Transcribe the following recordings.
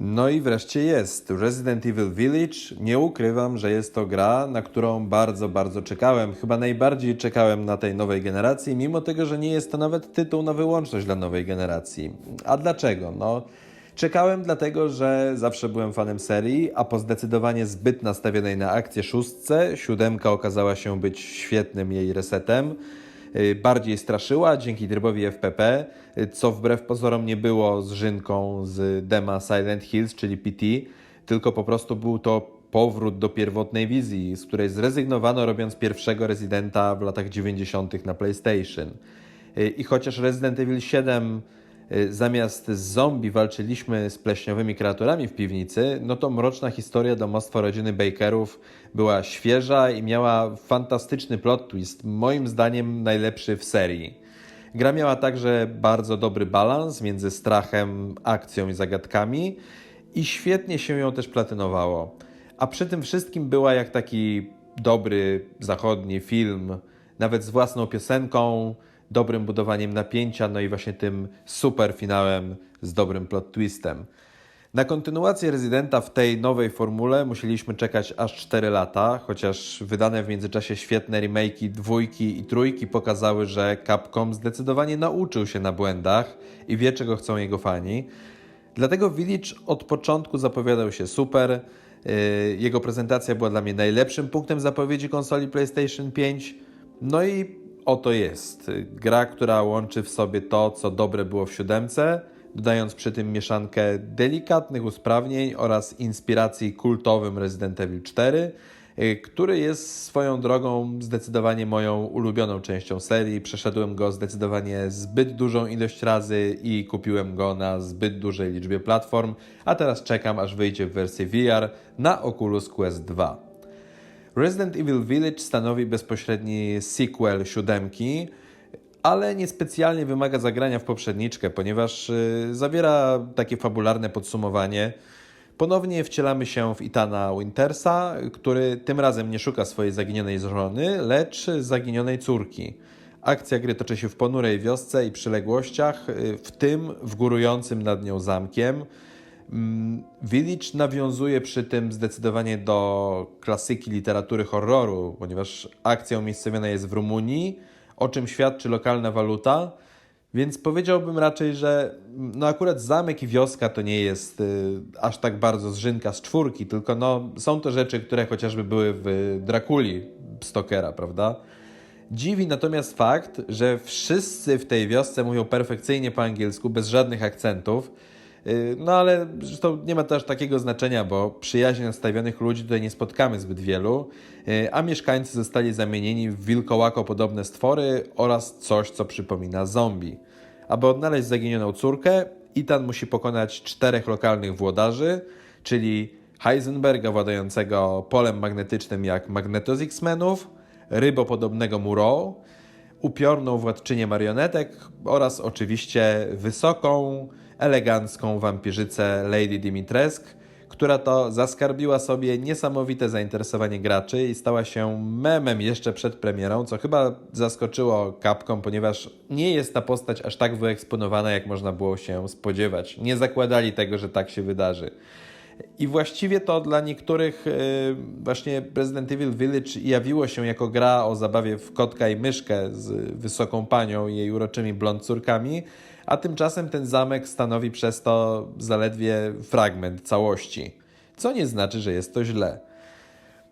No i wreszcie jest Resident Evil Village. Nie ukrywam, że jest to gra, na którą bardzo, bardzo czekałem. Chyba najbardziej czekałem na tej nowej generacji, mimo tego, że nie jest to nawet tytuł na wyłączność dla nowej generacji. A dlaczego? No, czekałem dlatego, że zawsze byłem fanem serii, a po zdecydowanie zbyt nastawionej na akcję szóstce, siódemka okazała się być świetnym jej resetem bardziej straszyła dzięki trybowi FPP, y, co wbrew pozorom nie było zżynką z dema Silent Hills, czyli PT, tylko po prostu był to powrót do pierwotnej wizji, z której zrezygnowano robiąc pierwszego Residenta w latach 90. na PlayStation. Y, I chociaż Resident Evil 7 y, zamiast z zombie walczyliśmy z pleśniowymi kreaturami w piwnicy, no to mroczna historia domostwa rodziny Bakerów była świeża i miała fantastyczny plot twist, moim zdaniem najlepszy w serii. Gra miała także bardzo dobry balans między strachem, akcją i zagadkami i świetnie się ją też platynowało. A przy tym wszystkim była jak taki dobry zachodni film, nawet z własną piosenką, dobrym budowaniem napięcia, no i właśnie tym super finałem z dobrym plot twistem. Na kontynuację Rezydenta w tej nowej formule musieliśmy czekać aż 4 lata, chociaż wydane w międzyczasie świetne remake'i dwójki i trójki pokazały, że Capcom zdecydowanie nauczył się na błędach i wie czego chcą jego fani. Dlatego Village od początku zapowiadał się super. Yy, Jego prezentacja była dla mnie najlepszym punktem zapowiedzi konsoli PlayStation 5. No i oto jest. Gra, która łączy w sobie to, co dobre było w siódemce, dodając przy tym mieszankę delikatnych usprawnień oraz inspiracji kultowym Resident Evil 4, y, który jest swoją drogą zdecydowanie moją ulubioną częścią serii. Przeszedłem go zdecydowanie zbyt dużą ilość razy i kupiłem go na zbyt dużej liczbie platform, a teraz czekam aż wyjdzie w wersji VR na Oculus Quest 2. Resident Evil Village stanowi bezpośredni sequel siódemki, ale niespecjalnie wymaga zagrania w poprzedniczkę, ponieważ y, zawiera takie fabularne podsumowanie. Ponownie wcielamy się w Itana Wintersa, który tym razem nie szuka swojej zaginionej żony, lecz zaginionej córki. Akcja gry toczy się w ponurej wiosce i przyległościach, y, w tym w górującym nad nią zamkiem. Mm, Village nawiązuje przy tym zdecydowanie do klasyki literatury horroru, ponieważ akcja umiejscowiona jest w Rumunii, o czym świadczy lokalna waluta, więc powiedziałbym raczej, że no akurat zamek i wioska to nie jest y, aż tak bardzo zżynka z czwórki, tylko no, są to rzeczy, które chociażby były w Drakuli Stokera, prawda? Dziwi natomiast fakt, że wszyscy w tej wiosce mówią perfekcyjnie po angielsku, bez żadnych akcentów. Yy, No ale zresztą nie ma to aż takiego znaczenia, bo przyjaźnie nastawionych ludzi tutaj nie spotkamy zbyt wielu, yy, a mieszkańcy zostali zamienieni w wilkołako podobne stwory oraz coś, co przypomina zombie. Aby odnaleźć zaginioną córkę, Ethan musi pokonać czterech lokalnych włodarzy, czyli Heisenberga władającego polem magnetycznym jak Magnetos X-Menów, rybopodobnego Muro, upiorną władczynię marionetek oraz oczywiście wysoką, elegancką wampirzycę Lady Dimitresk, która to zaskarbiła sobie niesamowite zainteresowanie graczy i stała się memem jeszcze przed premierą, co chyba zaskoczyło Capcom, ponieważ nie jest ta postać aż tak wyeksponowana, jak można było się spodziewać. Nie zakładali tego, że tak się wydarzy. I właściwie to dla niektórych yy, właśnie Resident Evil Village jawiło się jako gra o zabawie w kotka i myszkę z wysoką panią i jej uroczymi blond córkami, a tymczasem ten zamek stanowi przez to zaledwie fragment całości. Co nie znaczy, że jest to źle.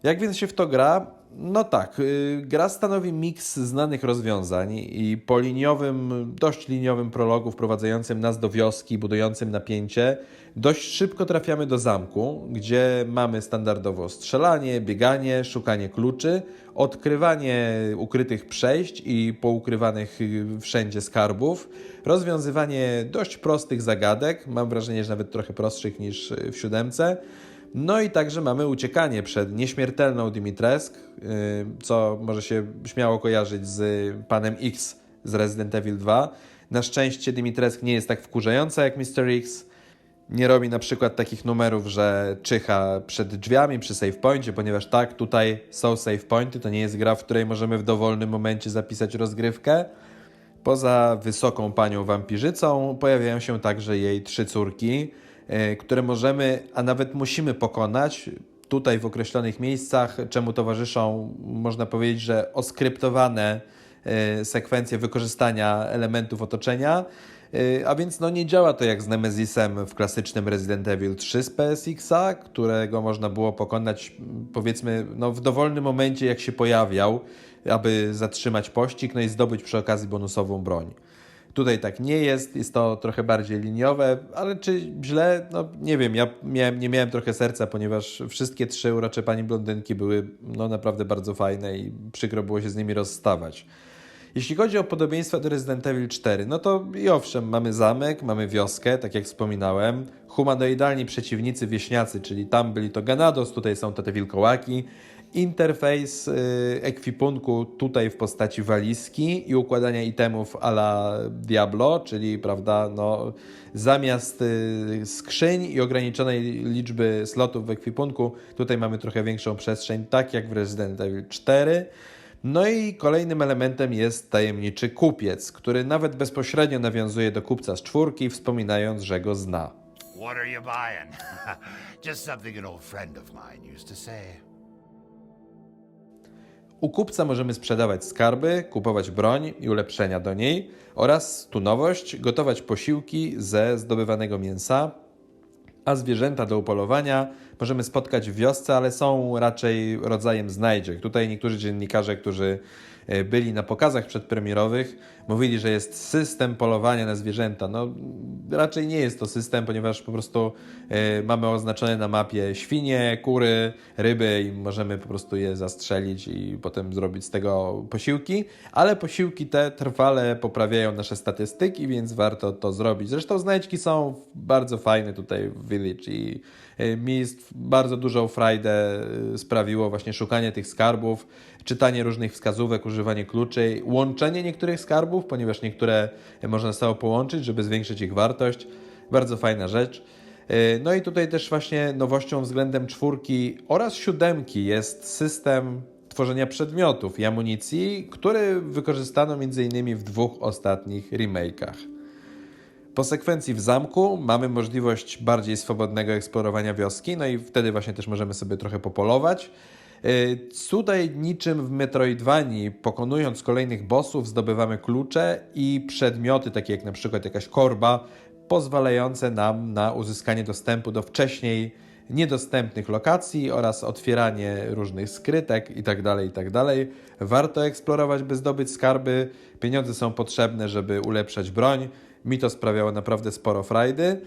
Jak więc się w to gra? No tak, yy, gra stanowi miks znanych rozwiązań i po liniowym, dość liniowym prologu wprowadzającym nas do wioski, budującym napięcie, dość szybko trafiamy do zamku, gdzie mamy standardowo strzelanie, bieganie, szukanie kluczy, odkrywanie ukrytych przejść i poukrywanych yy, wszędzie skarbów, rozwiązywanie dość prostych zagadek, mam wrażenie, że nawet trochę prostszych niż yy, w siódemce, no i także mamy uciekanie przed nieśmiertelną Dimitresk, yy, co może się śmiało kojarzyć z panem X z Resident Evil 2. Na szczęście Dimitresk nie jest tak wkurzająca jak Mr. X. Nie robi na przykład takich numerów, że czyha przed drzwiami przy save pointie, ponieważ tak, tutaj są save pointy, to nie jest gra, w której możemy w dowolnym momencie zapisać rozgrywkę. Poza wysoką panią wampirzycą pojawiają się także jej trzy córki. E, które możemy, a nawet musimy pokonać tutaj w określonych miejscach, czemu towarzyszą, można powiedzieć, że oskryptowane e, sekwencje wykorzystania elementów otoczenia. E, a więc no, nie działa to jak z Nemesisem w klasycznym Resident Evil 3 z PSX-a, którego można było pokonać powiedzmy no, w dowolnym momencie, jak się pojawiał, aby zatrzymać pościg no i zdobyć przy okazji bonusową broń. Tutaj tak nie jest, jest to trochę bardziej liniowe, ale czy źle? No nie wiem, ja miałem, nie miałem trochę serca, ponieważ wszystkie trzy urocze pani blondynki były no naprawdę bardzo fajne i przykro było się z nimi rozstawać. Jeśli chodzi o podobieństwa do Resident Evil 4, no to i owszem, mamy zamek, mamy wioskę, tak jak wspominałem, humanoidalni przeciwnicy wieśniacy, czyli tam byli to Ganados, tutaj są to te wilkołaki, interfejs y, ekwipunku tutaj w postaci walizki i układania itemów a la Diablo, czyli prawda, no, zamiast y, skrzyń i ograniczonej liczby slotów w ekwipunku, tutaj mamy trochę większą przestrzeń, tak jak w Resident Evil 4. No i kolejnym elementem jest tajemniczy kupiec, który nawet bezpośrednio nawiązuje do kupca z czwórki, wspominając, że go zna. What are you buying? Just something an old friend of mine used to say. U kupca możemy sprzedawać skarby, kupować broń i ulepszenia do niej oraz, tu nowość, gotować posiłki ze zdobywanego mięsa, a zwierzęta do upolowania możemy spotkać w wiosce, ale są raczej rodzajem znajdziek. Tutaj niektórzy dziennikarze, którzy e, byli na pokazach przedpremierowych, mówili, że jest system polowania na zwierzęta. No, raczej nie jest to system, ponieważ po prostu e, mamy oznaczone na mapie świnie, kury, ryby i możemy po prostu je zastrzelić i potem zrobić z tego posiłki, ale posiłki te trwale poprawiają nasze statystyki, więc warto to zrobić. Zresztą znajdźki są bardzo fajne tutaj w Village i e, mi bardzo dużą frajdę e, sprawiło właśnie szukanie tych skarbów, czytanie różnych wskazówek, używanie kluczy, łączenie niektórych skarbów, ponieważ niektóre można stało połączyć, żeby zwiększyć ich wartość. Bardzo fajna rzecz. E, no i tutaj też właśnie nowością względem czwórki oraz siódemki jest system tworzenia przedmiotów i amunicji, który wykorzystano m.in. w dwóch ostatnich remake'ach. Po sekwencji w zamku mamy możliwość bardziej swobodnego eksplorowania wioski, no i wtedy właśnie też możemy sobie trochę popolować. Tutaj niczym w Metroidvanii, pokonując kolejnych bossów, zdobywamy klucze i przedmioty, takie jak na przykład jakaś korba, pozwalające nam na uzyskanie dostępu do wcześniej niedostępnych lokacji oraz otwieranie różnych skrytek itd. itd. Warto eksplorować, by zdobyć skarby. Pieniądze są potrzebne, żeby ulepszać broń. Mi to sprawiało naprawdę sporo frajdy.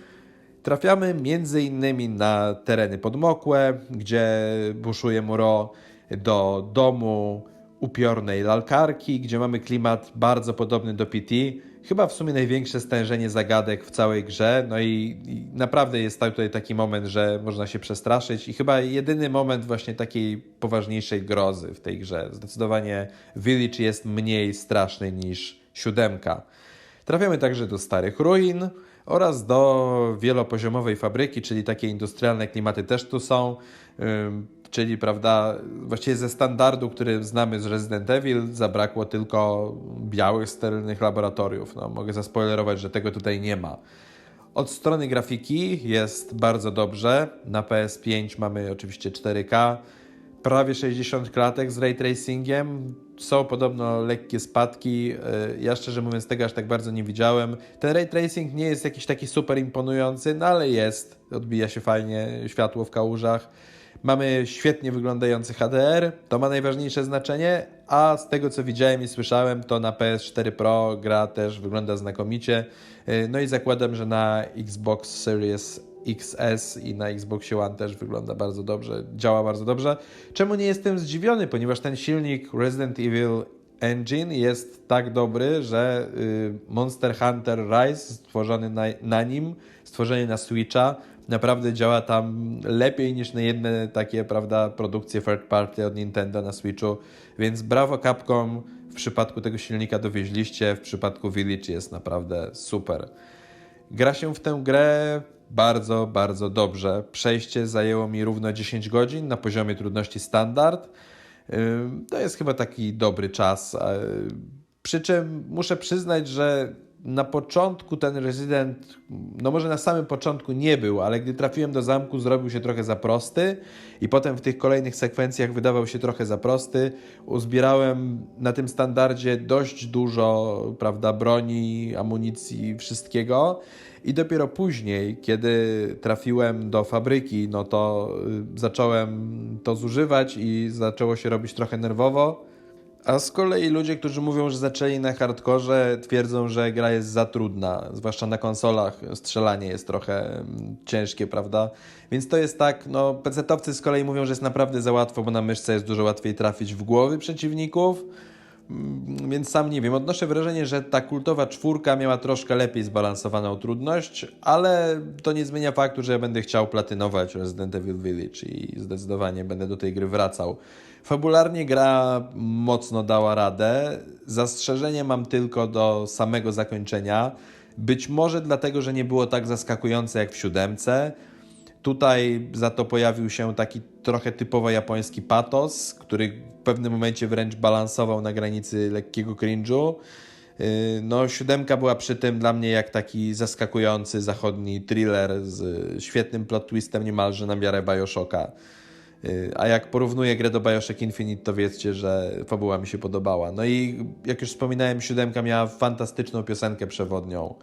Trafiamy innymi na tereny podmokłe, gdzie buszuje Muro do domu upiornej lalkarki, gdzie mamy klimat bardzo podobny do PT. Chyba w sumie największe stężenie zagadek w całej grze. No i, i naprawdę jest tutaj taki moment, że można się przestraszyć, i chyba jedyny moment właśnie takiej poważniejszej grozy w tej grze. Zdecydowanie Village jest mniej straszny niż siódemka. Trafiamy także do starych ruin oraz do wielopoziomowej fabryki, czyli takie industrialne klimaty też tu są. Czyli, prawda, właściwie ze standardu, który znamy z Resident Evil, zabrakło tylko białych, sterylnych laboratoriów. No, mogę zaspoilerować, że tego tutaj nie ma. Od strony grafiki jest bardzo dobrze. Na PS5 mamy oczywiście 4K, prawie 60 klatek z ray tracingiem. Są podobno lekkie spadki. Yy, Ja szczerze mówiąc tego aż tak bardzo nie widziałem. Ten ray tracing nie jest jakiś taki super imponujący, no ale jest. Odbija się fajnie światło w kałużach. Mamy świetnie wyglądający HDR, to ma najważniejsze znaczenie, a z tego co widziałem i słyszałem, to na PS4 Pro gra też wygląda znakomicie. Yy, No i zakładam, że na Xbox Series XS i na Xbox One też wygląda bardzo dobrze, działa bardzo dobrze. Czemu nie jestem zdziwiony, ponieważ ten silnik Resident Evil Engine jest tak dobry, że y, Monster Hunter Rise stworzony na, na nim, stworzony na Switcha, naprawdę działa tam lepiej niż na jedne takie, prawda, produkcje third party od Nintendo na Switchu, więc brawo Capcom, w przypadku tego silnika dowieźliście, w przypadku Village jest naprawdę super. Gra się w tę grę bardzo, bardzo dobrze. Przejście zajęło mi równo 10 godzin na poziomie trudności standard. To jest chyba taki dobry czas. a, Przy czym muszę przyznać, że na początku ten rezydent, no może na samym początku nie był, ale gdy trafiłem do zamku, zrobił się trochę za prosty i potem w tych kolejnych sekwencjach wydawał się trochę za prosty. Uzbierałem na tym standardzie dość dużo, prawda, broni, amunicji, wszystkiego. I dopiero później, kiedy trafiłem do fabryki, no to y, zacząłem to zużywać i zaczęło się robić trochę nerwowo. A z kolei ludzie, którzy mówią, że zaczęli na hardkorze, twierdzą, że gra jest za trudna, zwłaszcza na konsolach. Strzelanie jest trochę mm, ciężkie, prawda? Więc to jest tak, no, PC-towcy z kolei mówią, że jest naprawdę za łatwo, bo na myszce jest dużo łatwiej trafić w głowy przeciwników. Mm, Więc sam nie wiem. Odnoszę wrażenie, że ta kultowa czwórka miała troszkę lepiej zbalansowaną trudność, ale to nie zmienia faktu, że ja będę chciał platynować Resident Evil Village i zdecydowanie będę do tej gry wracał. Fabularnie gra mocno dała radę. Zastrzeżenie mam tylko do samego zakończenia. Być może dlatego, że nie było tak zaskakujące jak w siódemce. Tutaj za to pojawił się taki trochę typowo japoński patos, który w pewnym momencie wręcz balansował na granicy lekkiego cringe'u. Yy, No, siódemka była przy tym dla mnie jak taki zaskakujący zachodni thriller z świetnym plot twistem niemalże na miarę Bioshocka. Yy, A jak porównuję grę do Bioshock Infinite, to wiedzcie, że fabuła mi się podobała. No i jak już wspominałem, siódemka miała fantastyczną piosenkę przewodnią.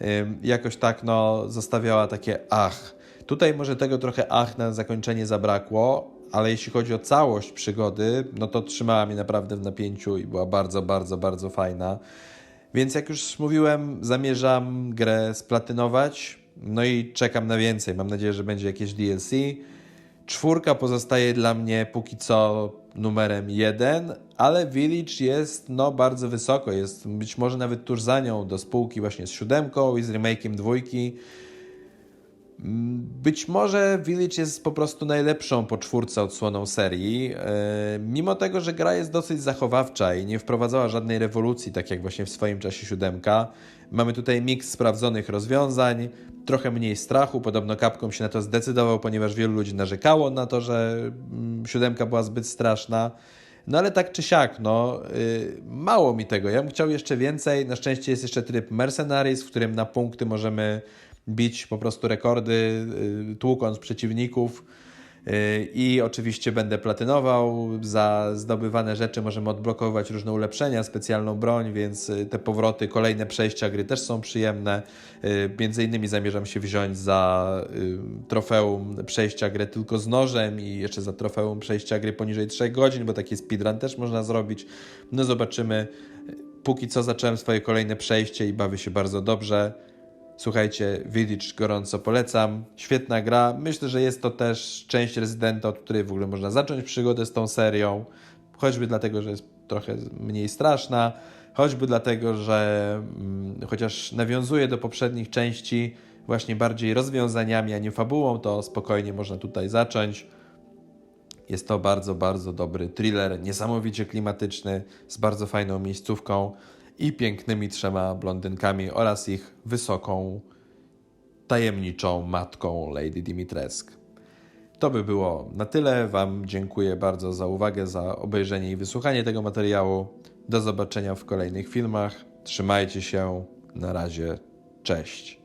Yy, Jakoś tak, no, zostawiała takie ach. Tutaj może tego trochę ach na zakończenie zabrakło, ale jeśli chodzi o całość przygody, no to trzymała mnie naprawdę w napięciu i była bardzo, bardzo, bardzo fajna. Więc jak już mówiłem, zamierzam grę splatynować. No i czekam na więcej. Mam nadzieję, że będzie jakieś DLC. Czwórka pozostaje dla mnie póki co numerem jeden, ale Village jest no bardzo wysoko. Jest być może nawet tuż za nią do spółki właśnie z siódemką i z remake'iem dwójki. Być może Village jest po prostu najlepszą po czwórce odsłoną serii, e, mimo tego, że gra jest dosyć zachowawcza i nie wprowadzała żadnej rewolucji, tak jak właśnie w swoim czasie siódemka. Mamy tutaj miks sprawdzonych rozwiązań, trochę mniej strachu, podobno Capcom się na to zdecydował, ponieważ wielu ludzi narzekało na to, że mm, siódemka była zbyt straszna. No ale tak czy siak, no y, mało mi tego. Ja bym chciał jeszcze więcej. Na szczęście jest jeszcze tryb Mercenaries, w którym na punkty możemy bić po prostu rekordy, y, tłukąc przeciwników. Y, I oczywiście będę platynował. Za zdobywane rzeczy możemy odblokować różne ulepszenia, specjalną broń, więc y, te powroty, kolejne przejścia gry też są przyjemne. Między innymi zamierzam się wziąć za trofeum przejścia gry tylko z nożem i jeszcze za trofeum przejścia gry poniżej 3 godzin, bo taki speedrun też można zrobić. No zobaczymy. Póki co zacząłem swoje kolejne przejście i bawię się bardzo dobrze. Słuchajcie, Village gorąco polecam. Świetna gra. Myślę, że jest to też część Residenta, od której w ogóle można zacząć przygodę z tą serią. Choćby dlatego, że jest trochę mniej straszna, choćby dlatego, że mm, chociaż nawiązuje do poprzednich części właśnie bardziej rozwiązaniami, a nie fabułą, to spokojnie można tutaj zacząć. Jest to bardzo, bardzo dobry thriller, niesamowicie klimatyczny, z bardzo fajną miejscówką i pięknymi trzema blondynkami oraz ich wysoką, tajemniczą matką Lady Dimitrescu. To by było na tyle. Wam dziękuję bardzo za uwagę, za obejrzenie i wysłuchanie tego materiału. Do zobaczenia w kolejnych filmach. Trzymajcie się. Na razie. Cześć.